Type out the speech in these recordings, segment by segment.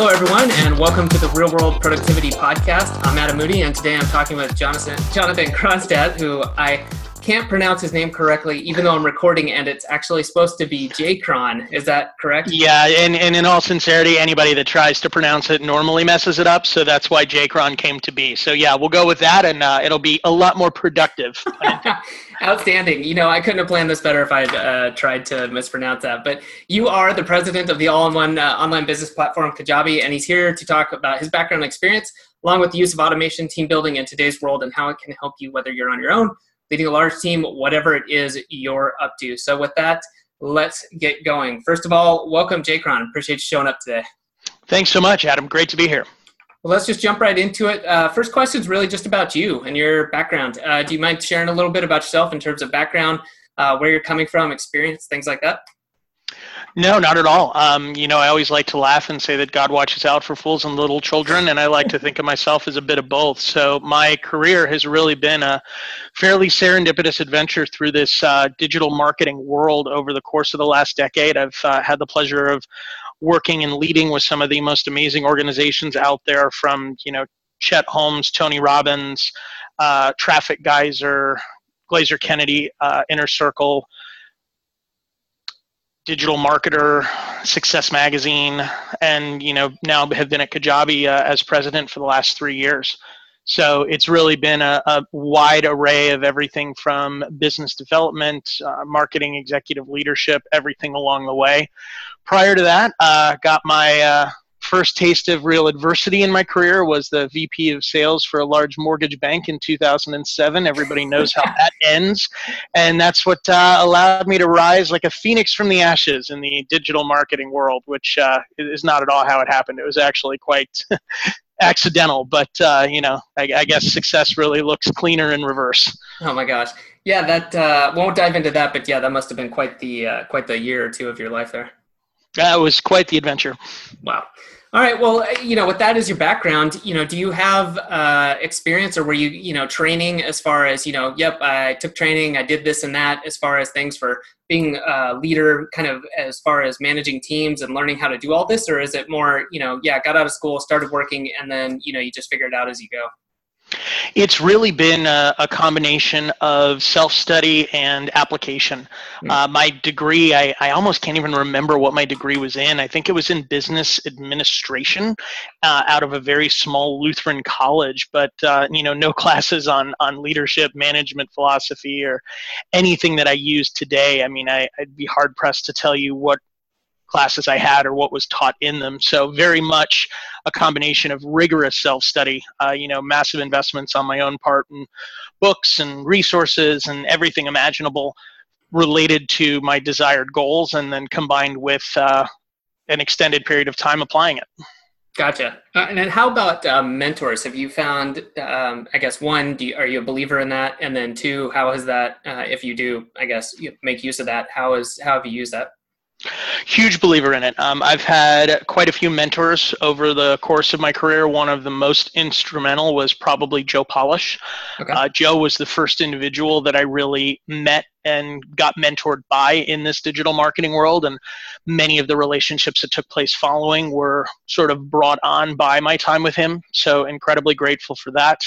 Hello, everyone, and welcome to the Real World Productivity Podcast. I'm Adam Moody, and today I'm talking with Jonathan Jonathan Kronstadt, who I can't pronounce his name correctly, even though I'm recording, and it's actually supposed to be J-Cron. Is that correct? Yeah, and, and in all sincerity, anybody that tries to pronounce it normally messes it up, so that's why J-Cron came to be. So yeah, we'll go with that, and uh, it'll be a lot more productive. Outstanding. You know, I couldn't have planned this better if I'd uh, tried to mispronounce that. But you are the president of the all-in-one uh, online business platform Kajabi, and he's here to talk about his background experience, along with the use of automation, team building in today's world, and how it can help you whether you're on your own leading a large team, whatever it is you're up to. So with that, let's get going. First of all, welcome, J-Cron. Appreciate you showing up today. Thanks so much, Adam. Great to be here. Well, let's just jump right into it. Uh, first question is really just about you and your background. Uh, do you mind sharing a little bit about yourself in terms of background, uh, where you're coming from, experience, things like that? No, not at all. Um, you know, I always like to laugh and say that God watches out for fools and little children, and I like to think of myself as a bit of both. So my career has really been a fairly serendipitous adventure through this uh, digital marketing world over the course of the last decade. I've uh, had the pleasure of working and leading with some of the most amazing organizations out there, from you know Chet Holmes, Tony Robbins, uh, Traffic Geyser, Glazer Kennedy, uh, Inner Circle digital marketer, Success Magazine, and you know now have been at Kajabi uh, as president for the last three years. So it's really been a, a wide array of everything from business development, uh, marketing, executive leadership, everything along the way. Prior to that, uh, got my uh, first taste of real adversity in my career was the VP of sales for a large mortgage bank in 2007. Everybody knows how that ends. And that's what uh, allowed me to rise like a phoenix from the ashes in the digital marketing world, which uh, is not at all how it happened. It was actually quite accidental, but uh, you know, I, I, guess success really looks cleaner in reverse. Oh my gosh. Yeah, that uh, won't dive into that, but yeah, that must have been quite the uh, quite the year or two of your life there. That was quite the adventure. Wow. All right. Well, you know, with that as your background, you know, do you have uh, experience or were you, you know, training as far as, you know, yep, I took training, I did this and that as far as things for being a leader, kind of as far as managing teams and learning how to do all this? Or is it more, you know, yeah, got out of school, started working, and then, you know, you just figure it out as you go? It's really been a, a combination of self study and application. Mm-hmm. Uh, my degree, I, I almost can't even remember what my degree was in. I think it was in business administration uh, out of a very small Lutheran college, but uh, you know, no classes on, on leadership, management philosophy, or anything that I use today. I mean, I, I'd be hard pressed to tell you what classes I had or what was taught in them. So very much a combination of rigorous self-study, uh, you know, massive investments on my own part and books and resources and everything imaginable related to my desired goals, and then combined with uh, an extended period of time applying it. Gotcha. Uh, and then how about um, mentors? Have you found, um, I guess, one, you, are you a believer in that? And then two, how has that, uh, if you do, I guess, make use of that, how is how have you used that? Huge believer in it. Um, I've had quite a few mentors over the course of my career. One of the most instrumental was probably Joe Polish. Okay. Uh, Joe was the first individual that I really met and got mentored by in this digital marketing world. And many of the relationships that took place following were sort of brought on by my time with him. So, incredibly grateful for that.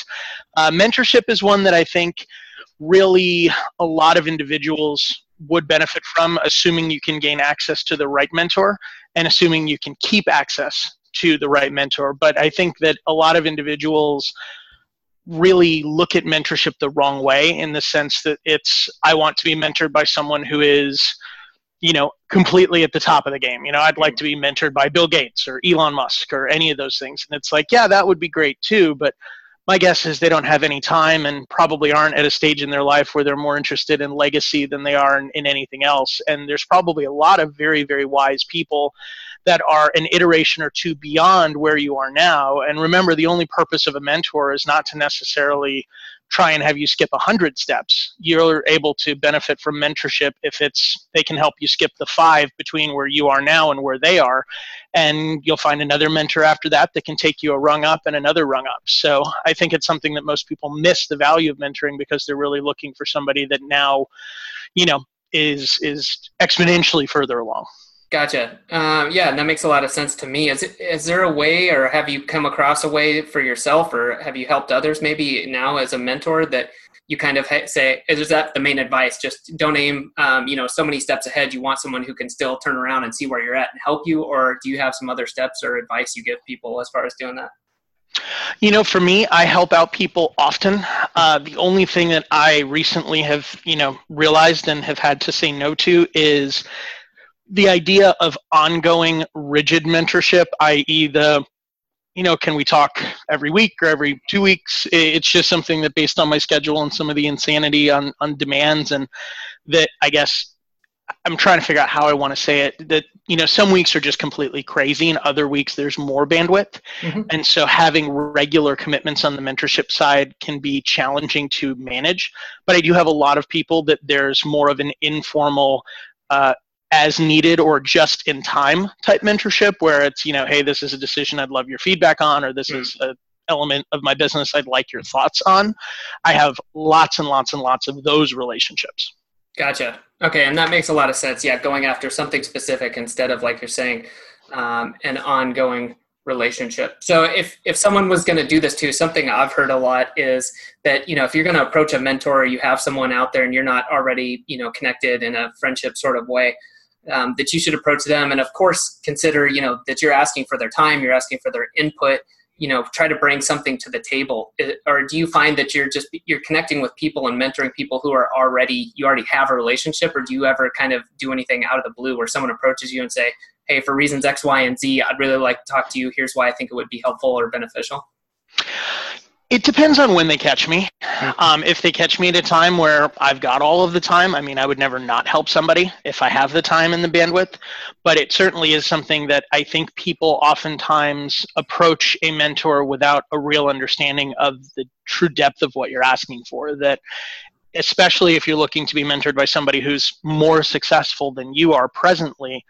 Uh, mentorship is one that I think really a lot of individuals would benefit from, assuming you can gain access to the right mentor and assuming you can keep access to the right mentor. But I think that a lot of individuals really look at mentorship the wrong way in the sense that it's, I want to be mentored by someone who is you know, completely at the top of the game. You know, I'd like to be mentored by Bill Gates or Elon Musk or any of those things. And it's like, yeah, that would be great too, but my guess is they don't have any time and probably aren't at a stage in their life where they're more interested in legacy than they are in, in, anything else. And there's probably a lot of very, very wise people that are an iteration or two beyond where you are now. And remember, the only purpose of a mentor is not to necessarily try and have you skip 100 steps you're able to benefit from mentorship if it's they can help you skip the five between where you are now and where they are. And you'll find another mentor after that that can take you a rung up and another rung up. So i think it's something that most people miss the value of mentoring because they're really looking for somebody that now you know is is exponentially further along Gotcha. Um, yeah, that makes a lot of sense to me. Is is there a way, or have you come across a way for yourself, or have you helped others maybe now as a mentor that you kind of say is that the main advice? Just don't aim, um, you know, so many steps ahead. You want someone who can still turn around and see where you're at and help you, or do you have some other steps or advice you give people as far as doing that? You know, for me, I help out people often. Uh, the only thing that I recently have, you know, realized and have had to say no to is the idea of ongoing rigid mentorship, i.e., the you know, can we talk every week or every two weeks? It's just something that, based on my schedule and some of the insanity on on demands, and that I guess I'm trying to figure out how I want to say it. That you know, some weeks are just completely crazy, and other weeks there's more bandwidth. Mm-hmm. And so, having regular commitments on the mentorship side can be challenging to manage. But I do have a lot of people that there's more of an informal, uh, as needed or just in time type mentorship, where it's you know, hey, this is a decision I'd love your feedback on, or this mm-hmm. is a element of my business I'd like your thoughts on. I have lots and lots and lots of those relationships. Gotcha. Okay, and that makes a lot of sense. Yeah, going after something specific instead of like you're saying, um, an ongoing relationship. So if if someone was going to do this too, something I've heard a lot is that you know if you're going to approach a mentor, or you have someone out there and you're not already you know connected in a friendship sort of way. Um, that you should approach them. And of course consider you know that you're asking for their time you're asking for their input you know try to bring something to the table. Or do you find that you're just you're connecting with people and mentoring people who are already you already have a relationship? Or do you ever kind of do anything out of the blue where someone approaches you and say hey for reasons x y and z i'd really like to talk to you. Here's why i think it would be helpful or beneficial it depends on when they catch me. Mm-hmm. Um, if they catch me at a time where I've got all of the time, I mean, I would never not help somebody if I have the time and the bandwidth. But it certainly is something that I think people oftentimes approach a mentor without a real understanding of the true depth of what you're asking for. That especially if you're looking to be mentored by somebody who's more successful than you are presently,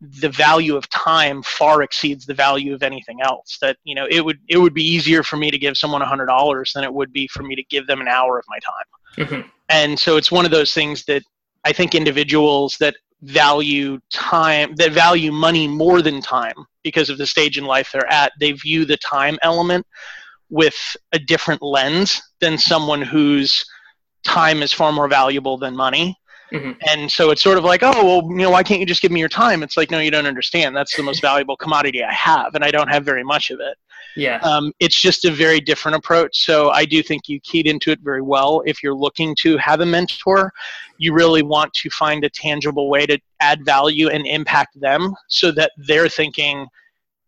the value of time far exceeds the value of anything else. That you know it would it would be easier for me to give someone a hundred dollars than it would be for me to give them an hour of my time. Mm-hmm. and so it's one of those things that i think individuals that value time that value money more than time because of the stage in life they're at they view the time element with a different lens than someone whose time is far more valuable than money Mm-hmm. And so it's sort of like, oh, well, you know, why can't you just give me your time? It's like, no, you don't understand. That's the most valuable commodity I have, and I don't have very much of it. Yeah. Um, it's just a very different approach. So I do think you keyed into it very well. If you're looking to have a mentor, you really want to find a tangible way to add value and impact them so that they're thinking,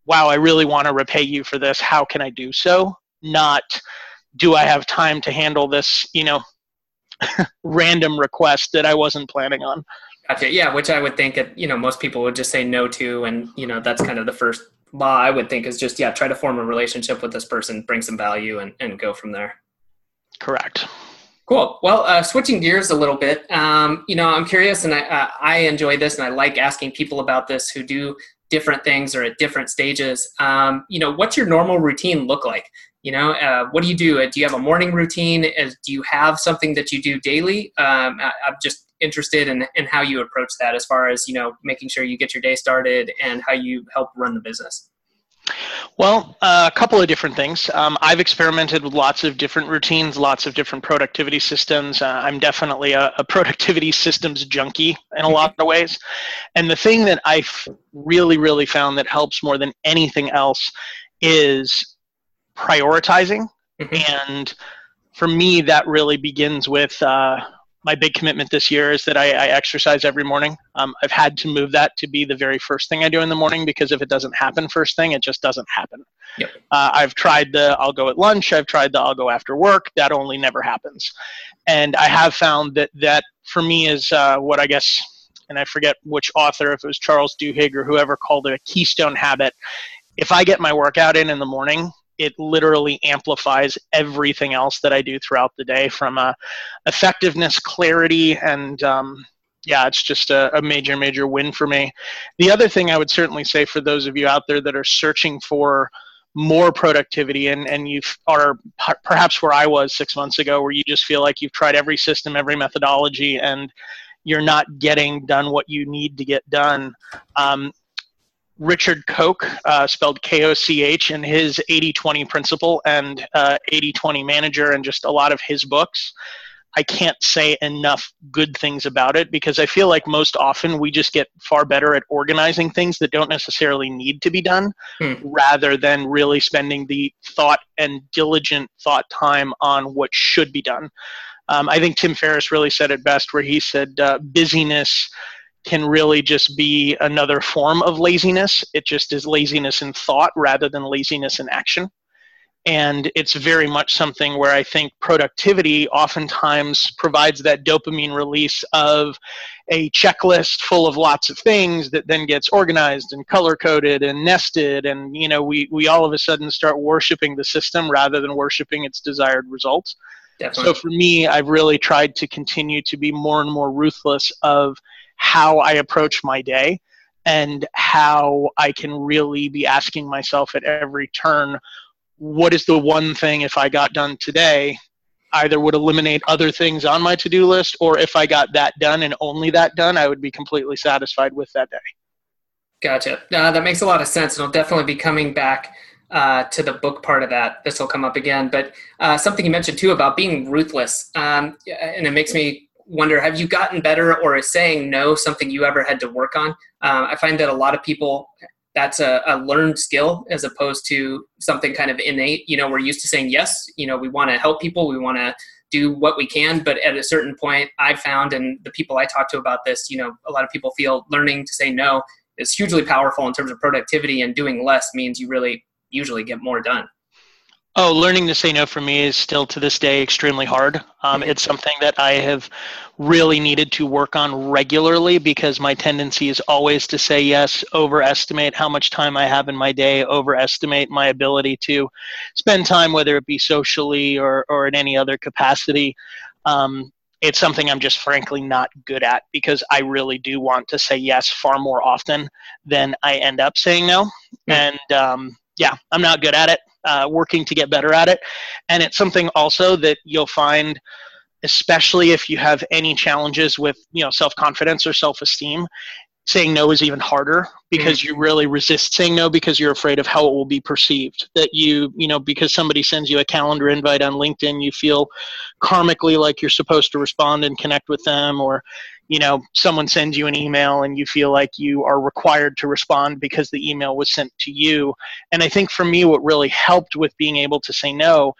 wow, I really want to repay you for this. How can I do so? Not, do I have time to handle this, you know, random request that I wasn't planning on. Gotcha. Yeah, which I would think, you know, most people would just say no to, and you know, that's kind of the first law I would think is just yeah, try to form a relationship with this person, bring some value, and and go from there. Correct. Cool. Well, uh, switching gears a little bit, um, you know, I'm curious, and I uh, I enjoy this, and I like asking people about this who do different things or at different stages. Um, you know, what's your normal routine look like? you know uh, what do you do uh, do you have a morning routine do you have something that you do daily um, I, am just interested in, in how you approach that as far as you know making sure you get your day started and how you help run the business well, uh, a couple of different things. Um, I've experimented with lots of different routines, lots of different productivity systems. Uh, I'm definitely a, a, productivity systems junkie in a lot of ways. And the thing that I've really, really found that helps more than anything else is prioritizing. Mm-hmm. And for me, that really begins with uh, my big commitment this year is that I, I exercise every morning. Um, I've had to move that to be the very first thing I do in the morning because if it doesn't happen first thing, it just doesn't happen. Yep. Uh, I've tried the I'll go at lunch. I've tried the I'll go after work. That only never happens. And I have found that that for me is uh, what I guess, and I forget which author, if it was Charles Duhigg or whoever called it a keystone habit. If I get my workout in in the morning, it literally amplifies everything else that I do throughout the day from uh, effectiveness, clarity, and um, yeah, it's just a, a, major, major win for me. The other thing I would certainly say for those of you out there that are searching for more productivity and, and you are perhaps where I was six months ago, where you just feel like you've tried every system, every methodology, and you're not getting done what you need to get done. Um, Richard Koch, uh, spelled K O C H, and his 80 20 principle and 80 uh, 20 manager, and just a lot of his books. I can't say enough good things about it because I feel like most often we just get far better at organizing things that don't necessarily need to be done hmm. rather than really spending the thought and diligent thought time on what should be done. Um, I think Tim Ferriss really said it best, where he said, uh, busyness can really just be another form of laziness. It just is laziness in thought rather than laziness in action. And it's very much something where I think productivity oftentimes provides that dopamine release of a checklist full of lots of things that then gets organized and color coded and nested. And, you know, we, we all of a sudden start worshiping the system rather than worshiping its desired results. Definitely. So for me, I've really tried to continue to be more and more ruthless of how I approach my day and how I can really be asking myself at every turn, what is the one thing if I got done today either would eliminate other things on my to-do list or if I got that done and only that done, I would be completely satisfied with that day. Gotcha. Uh, that makes a lot of sense. It'll definitely be coming back uh, to the book part of that. This will come up again. But uh, something you mentioned too about being ruthless, um, and it makes me wonder: Have you gotten better, or is saying no something you ever had to work on? Uh, I find that a lot of people that's a, a, learned skill as opposed to something kind of innate. You know, we're used to saying yes. You know, we want to help people, we want to do what we can, but at a certain point, I found, and the people I talk to about this, you know, a lot of people feel learning to say no is hugely powerful in terms of productivity, and doing less means you really usually get more done. Oh, learning to say no for me is still to this day extremely hard. Um, mm-hmm. it's something that I have really needed to work on regularly because my tendency is always to say yes, overestimate how much time I have in my day, overestimate my ability to spend time, whether it be socially or, or in any other capacity. Um, it's something I'm just frankly not good at because I really do want to say yes far more often than I end up saying no. Mm-hmm. And um, yeah, I'm not good at it. Uh, working to get better at it, and it's something also that you'll find, especially if you have any challenges with you know self confidence or self esteem. Saying no is even harder because mm-hmm. you really resist saying no because you're afraid of how it will be perceived. That you, you know, because somebody sends you a calendar invite on LinkedIn, you feel karmically like you're supposed to respond and connect with them, or you know someone sends you an email and you feel like you are required to respond because the email was sent to you. And i think for me what really helped with being able to say no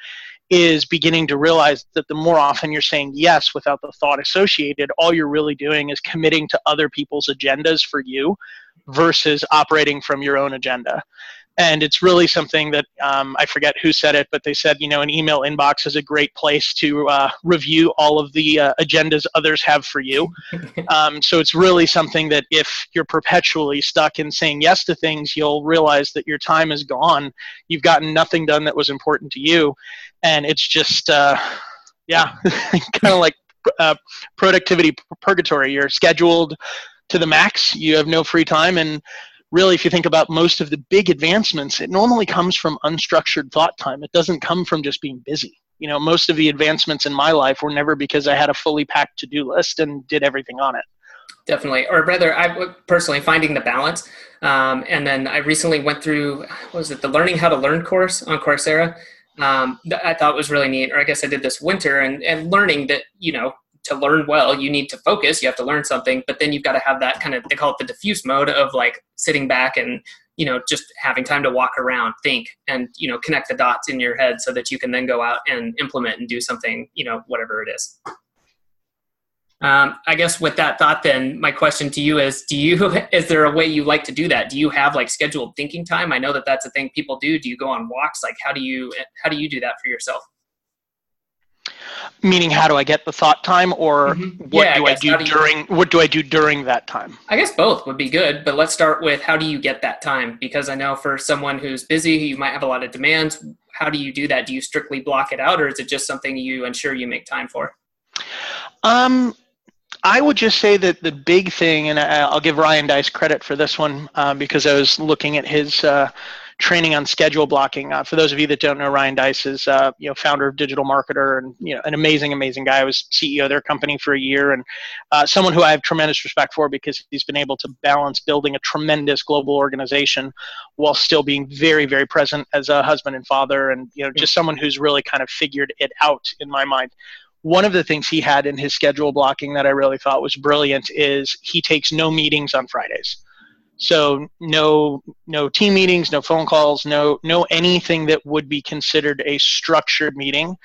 is beginning to realize that the more often you're saying yes without the thought associated all you're really doing is committing to other people's agendas for you versus operating from your own agenda and it's really something that um, I forget who said it, but they said you know an email inbox is a great place to uh, review all of the uh, agendas others have for you. um, so it's really something that if you're perpetually stuck in saying yes to things, you'll realize that your time is gone. You've gotten nothing done that was important to you, and it's just uh, yeah, kind of like uh, productivity purgatory. You're scheduled to the max. You have no free time and really, if you think about most of the big advancements, it normally comes from unstructured thought time. It doesn't come from just being busy. You know, most of the advancements in my life were never because I had a fully packed to do list and did everything on it. Definitely, or rather, I personally finding the balance. Um, and then I recently went through, was it the Learning How to Learn course on Coursera? Um, that I thought was really neat. Or I guess I did this winter and, and learning that, you know, to learn well, you need to focus, you have to learn something, but then you've got to have that kind of, they call it the diffuse mode of like sitting back and, you know, just having time to walk around, think, and, you know, connect the dots in your head so that you can then go out and implement and do something, you know, whatever it is. Um, I guess with that thought, then my question to you is: Do you is there a way you like to do that? Do you have like scheduled thinking time? I know that that's a thing people do. Do you go on walks? Like, how do you how do you do that for yourself? Meaning, how do I get the thought time, or mm-hmm. what yeah, do I, I do, during? What do I do during that time? I guess both would be good, but let's start with how do you get that time? Because I know for someone who's busy, you might have a lot of demands. How do you do that? Do you strictly block it out, or is it just something you ensure you make time for? Um, I would just say that the big thing, and I'll give Ryan Deiss credit for this one uh, because I was looking at his uh, training on schedule blocking. Uh, for those of you that don't know, Ryan Deiss is uh, you know founder of Digital Marketer and you know an amazing, amazing guy. I was CEO of their company for a year and uh, someone who I have tremendous respect for because he's been able to balance building a tremendous global organization while still being very, very present as a husband and father, and you know just someone who's really kind of figured it out in my mind one of the things he had in his schedule blocking that I really thought was brilliant is he takes no meetings on Fridays. So no no team meetings, no phone calls, no no anything that would be considered a structured meeting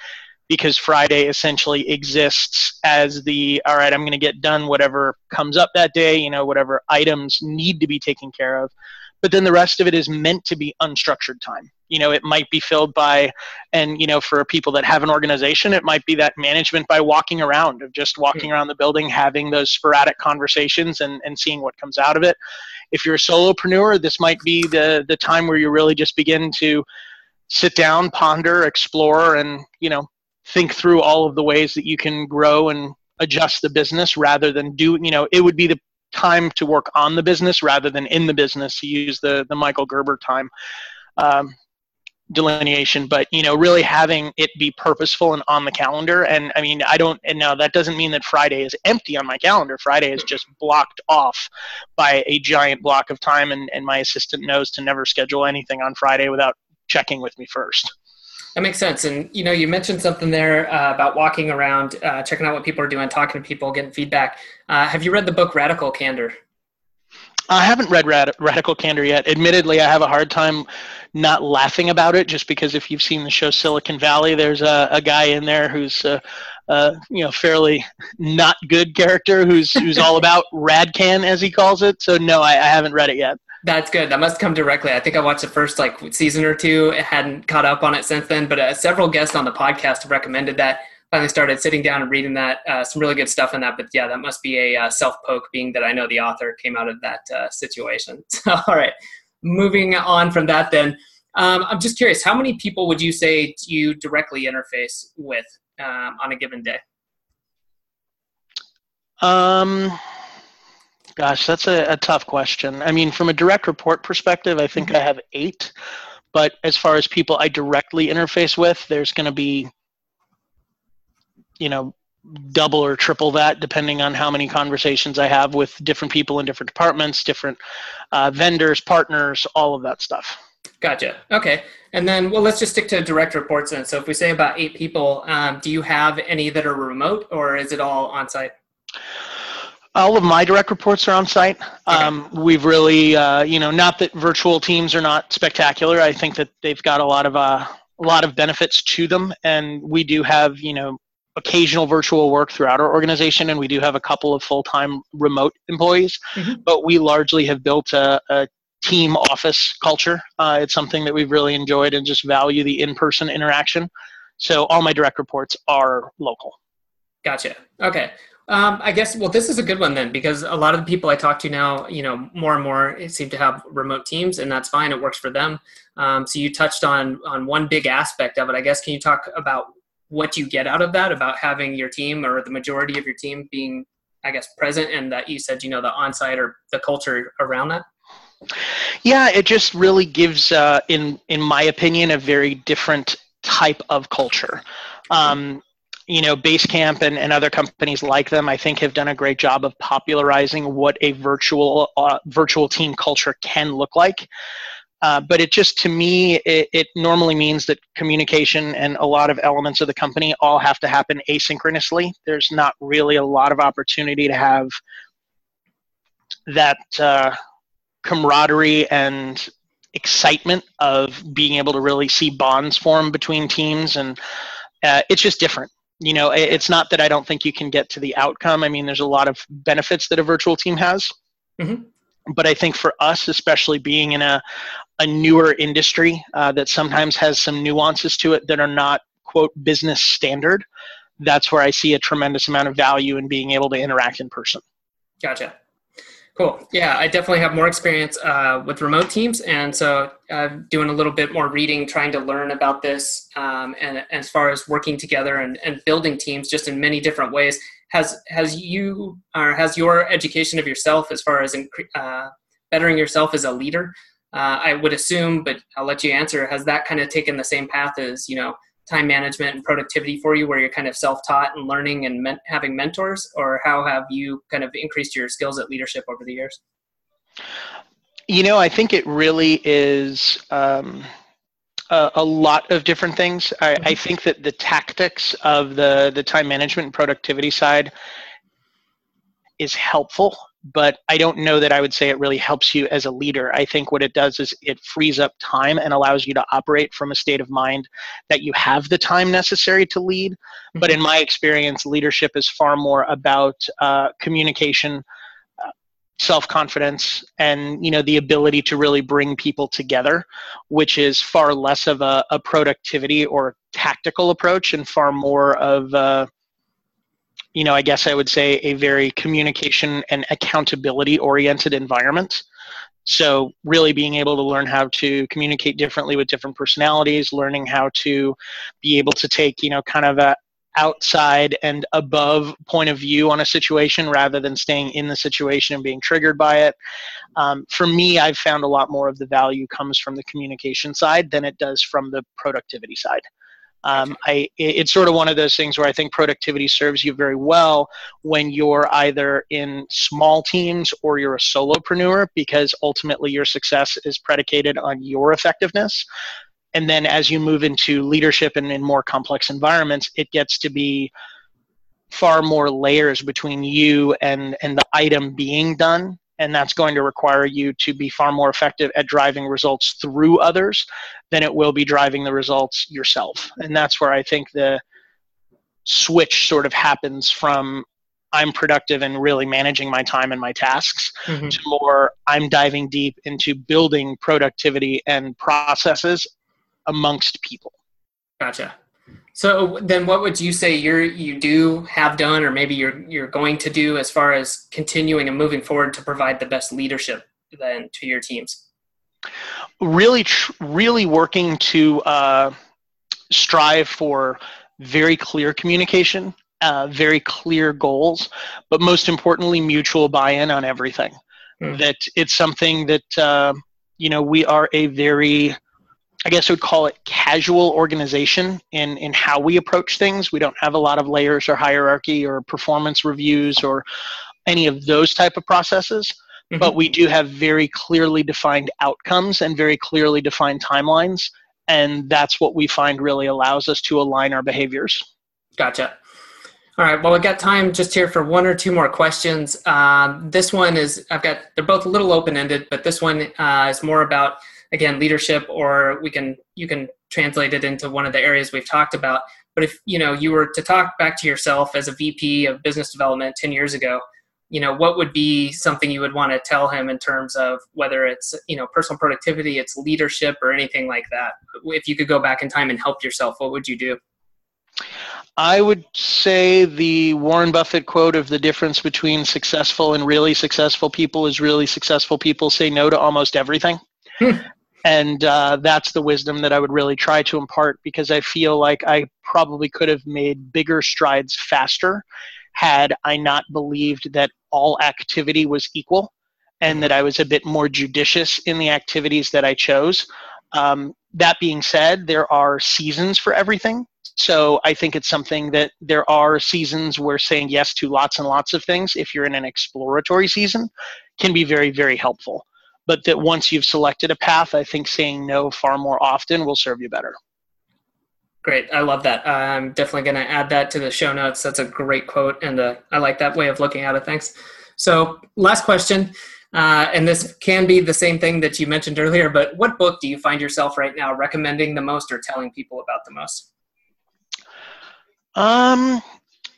because Friday essentially exists as the all right, I'm going to get done whatever comes up that day, you know, whatever items need to be taken care of. But then the rest of it is meant to be unstructured time. You know it might be filled by and you know for people that have an organization it might be that management by walking around of just walking mm. around the building having those sporadic conversations and, and seeing what comes out of it if you're a solopreneur this might be the the time where you really just begin to sit down ponder explore and you know think through all of the ways that you can grow and adjust the business rather than do you know it would be the time to work on the business rather than in the business to use the the michael gerber time. Um, delineation but you know really having it be purposeful and on the calendar. And i mean i don't and now that doesn't mean that friday is empty on my calendar. Friday is just blocked off by a giant block of time and, and my assistant knows to never schedule anything on friday without checking with me first. That makes sense. And you know you mentioned something there uh, about walking around uh, checking out what people are doing talking to people getting feedback. Uh, have you read the book radical candor I haven't read Rad- Radical Candor yet. Admittedly, I have a hard time not laughing about it, just because if you've seen the show Silicon Valley, there's a, a guy in there who's a, a, you know fairly not good character who's who's all about Radcan as he calls it. So no, I, I haven't read it yet. That's good. That must come directly. I think I watched the first like season or two. It hadn't caught up on it since then, but uh, several guests on the podcast have recommended that finally started sitting down and reading that. Uh, some really good stuff in that. But yeah, that must be a uh, self poke, being that I know the author came out of that uh, situation. So, all right, moving on from that, then um, I'm just curious, how many people would you say you directly interface with um, on a given day? Um, gosh, that's a, a, tough question. I mean, from a direct report perspective, I think mm-hmm. I have eight. But as far as people I directly interface with, there's going to be you know double or triple that depending on how many conversations I have with different people in different departments, different uh, vendors, partners, all of that stuff. Gotcha. Okay. And then, well, let's just stick to direct reports then. So if we say about eight people, um, do you have any that are remote or is it all on site? All of my direct reports are on site. Um, we've really, uh, you know, not that virtual teams are not spectacular. I think that they've got a lot of uh, a lot of benefits to them, and we do have, you know, occasional virtual work throughout our organization, and we do have a couple of full time remote employees. Mm-hmm. But we largely have built a, a team office culture. Uh, it's something that we've really enjoyed and just value the in person interaction. So all my direct reports are local. Gotcha. Okay. Um, I guess well, this is a good one then because a lot of the people I talk to now, you know, more and more seem to have remote teams, and that's fine. It works for them. Um, so you touched on on one big aspect of it. I guess can you talk about what you get out of that about having your team or the majority of your team being i guess present and that you said you know the on-site or the culture around that? Yeah it just really gives uh, in in my opinion a very different type of culture. Um, you know basecamp and, and other companies like them i think have done a great job of popularizing what a virtual uh, virtual team culture can look like uh, but it just, to me, it, it, normally means that communication and a lot of elements of the company all have to happen asynchronously. There's not really a lot of opportunity to have that uh, camaraderie and excitement of being able to really see bonds form between teams. And uh, it's just different. You know, it's not that I don't think you can get to the outcome. I mean, there's a lot of benefits that a virtual team has. Mm-hmm but I think for us, especially being in a, a newer industry uh, that sometimes has some nuances to it that are not quote business standard, that's where I see a tremendous amount of value in being able to interact in person. Gotcha. Cool. Yeah, I definitely have more experience uh, with remote teams, and so I'm doing a little bit more reading, trying to learn about this, um, and, as far as working together and, and building teams, just in many different ways has has you or has your education of yourself as far as uh, bettering yourself as a leader uh, I would assume, but I'll let you answer. Has that kind of taken the same path as you know time management and productivity for you, where you're kind of self-taught and learning and men- having mentors, or how have you kind of increased your skills at leadership over the years? You know, I think it really is. Um, a, a, lot of different things. I, I, mm-hmm. think that the tactics of the the time management and productivity side is helpful but I don't know that I would say it really helps you as a leader. I think what it does is it frees up time and allows you to operate from a state of mind that you have the time necessary to lead. Mm-hmm. But in my experience, leadership is far more about uh, communication, uh, self-confidence, and you know the ability to really bring people together, which is far less of a, a productivity or tactical approach and far more of uh, you know, I guess I would say a very communication and accountability oriented environment. So, really being able to learn how to communicate differently with different personalities, learning how to be able to take, you know, kind of a outside and above point of view on a situation rather than staying in the situation and being triggered by it. Um, for me, I've found a lot more of the value comes from the communication side than it does from the productivity side. Um, I, it's sort of one of those things where I think productivity serves you very well when you're either in small teams or you're a solopreneur because ultimately your success is predicated on your effectiveness. And then as you move into leadership and in more complex environments, it gets to be far more layers between you and, and the item being done and that's going to require you to be far more effective at driving results through others than it will be driving the results yourself. And that's where i think the switch sort of happens from i'm productive and really managing my time and my tasks mm-hmm. to more i'm diving deep into building productivity and processes amongst people. Gotcha so then, what would you say you you do have done, or maybe you're you're going to do as far as continuing and moving forward to provide the best leadership then to your teams? Really, tr- really working to uh, strive for very clear communication, uh, very clear goals, but most importantly, mutual buy-in on everything. Mm. That it's something that uh, you know we are a very I guess I would call it casual organization in, in how we approach things. We don't have a lot of layers or hierarchy or performance reviews or any of those type of processes. Mm-hmm. But we do have very clearly defined outcomes and very clearly defined timelines. And that's what we find really allows us to align our behaviors. Gotcha. All right. Well, we've got time just here for one or two more questions. Uh, this one is I've got they're both a little open ended, but this one uh, is more about again leadership or we can you can translate it into one of the areas we've talked about. But if you know you were to talk back to yourself as a vp of business development 10 years ago you know what would be something you would want to tell him in terms of whether it's you know personal productivity it's leadership or anything like that? If you could go back in time and help yourself what would you do? I would say the Warren Buffett quote of the difference between successful and really successful people is really successful people say no to almost everything. Hmm and uh, that's the wisdom that i would really try to impart because i feel like i probably could have made bigger strides faster had i not believed that all activity was equal and that i was a bit more judicious in the activities that i chose. Um, that being said there are seasons for everything. So i think it's something that there are seasons where saying yes to lots and lots of things if you're in an exploratory season can be very very helpful but that once you've selected a path, I think saying no far more often will serve you better. Great, I love that. I'm definitely going to add that to the show notes. That's a great quote, and uh, I like that way of looking at it. Thanks. So, last question, uh, and this can be the same thing that you mentioned earlier, but what book do you find yourself right now recommending the most or telling people about the most? Um,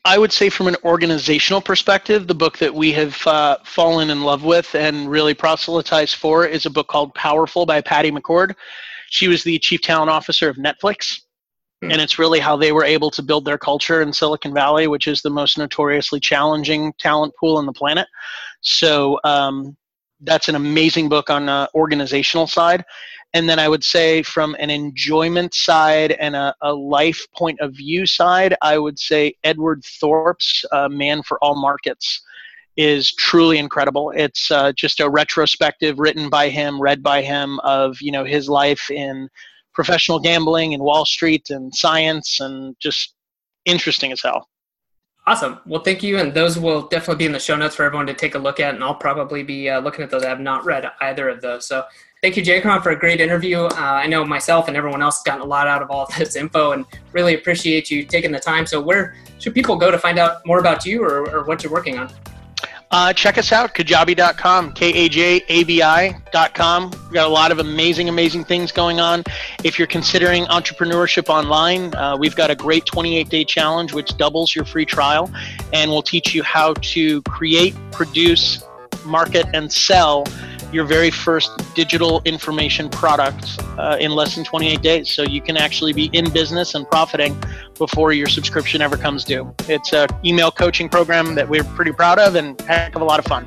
I would say, from an organizational perspective, the book that we have uh, fallen in love with and really proselytized for is a book called Powerful by Patty McCord. She was the chief talent officer of Netflix. Hmm. And it's really how they were able to build their culture in Silicon Valley, which is the most notoriously challenging talent pool on the planet. So um, that's an amazing book on the organizational side. And then I would say, from an enjoyment side and a, a life point of view side, I would say Edward Thorp's uh, Man for All Markets is truly incredible. It's uh, just a retrospective written by him, read by him of you know his life in professional gambling and Wall Street and science and just interesting as hell. Awesome. Well, thank you. And those will definitely be in the show notes for everyone to take a look at. And I'll probably be uh, looking at those. I have not read either of those. So thank you, J-Cron, for a great interview. Uh, I know myself and everyone else gotten a lot out of all this info and really appreciate you taking the time. So where should people go to find out more about you or, or what you're working on? Uh, check us out, kajabi.com, K-A-J-A-B-I.com. We've got a lot of amazing, amazing things going on. If you're considering entrepreneurship online, uh, we've got a great 28-day challenge which doubles your free trial and will teach you how to create, produce, market, and sell your very first digital information product uh, in less than 28 days. So you can actually be in business and profiting before your subscription ever comes due. It's a email coaching program that we're pretty proud of and heck of a lot of fun.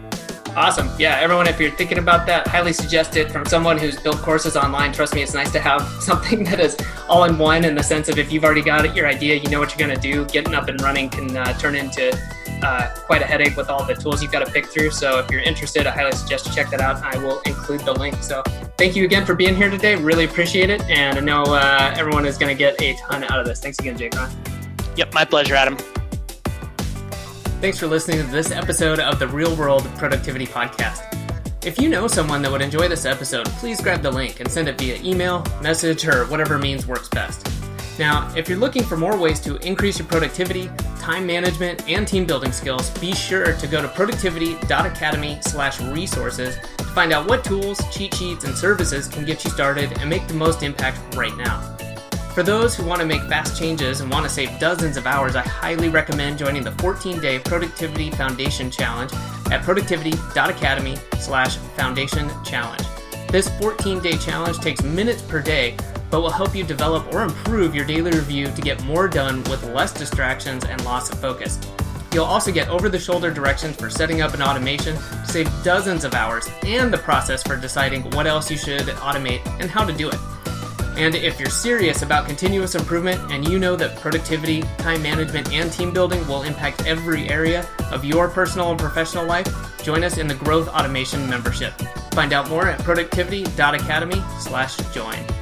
Awesome. Yeah, everyone, if you're thinking about that, highly suggest it from someone who's built courses online. Trust me, it's nice to have something that is all in one in the sense of if you've already got it, your idea, you know what you're going to do, getting up and running can uh, turn into uh, quite a headache with all the tools you've got to pick through. So if you're interested, I highly suggest you check that out. I will include the link. So thank you again for being here today. Really appreciate it. And I know uh, everyone is going to get a ton out of this. Thanks again, Jake. Yep, my pleasure, Adam. Thanks for listening to this episode of the Real World Productivity Podcast. If you know someone that would enjoy this episode, please grab the link and send it via email, message, or whatever means works best. Now, if you're looking for more ways to increase your productivity, time management, and team building skills, be sure to go to productivity.academy/resources to find out what tools, cheat sheets, and services can get you started and make the most impact right now. For those who want to make fast changes and want to save dozens of hours, I highly recommend joining the 14-day Productivity Foundation Challenge at productivity.academy/foundation challenge. This 14-day challenge takes minutes per day but will help you develop or improve your daily review to get more done with less distractions and loss of focus. You'll also get over the shoulder directions for setting up an automation save dozens of hours and the process for deciding what else you should automate and how to do it. And if you're serious about continuous improvement and you know that productivity, time management, and team building will impact every area of your personal and professional life, join us in the Growth Automation membership. Find out more at productivity.academy/join.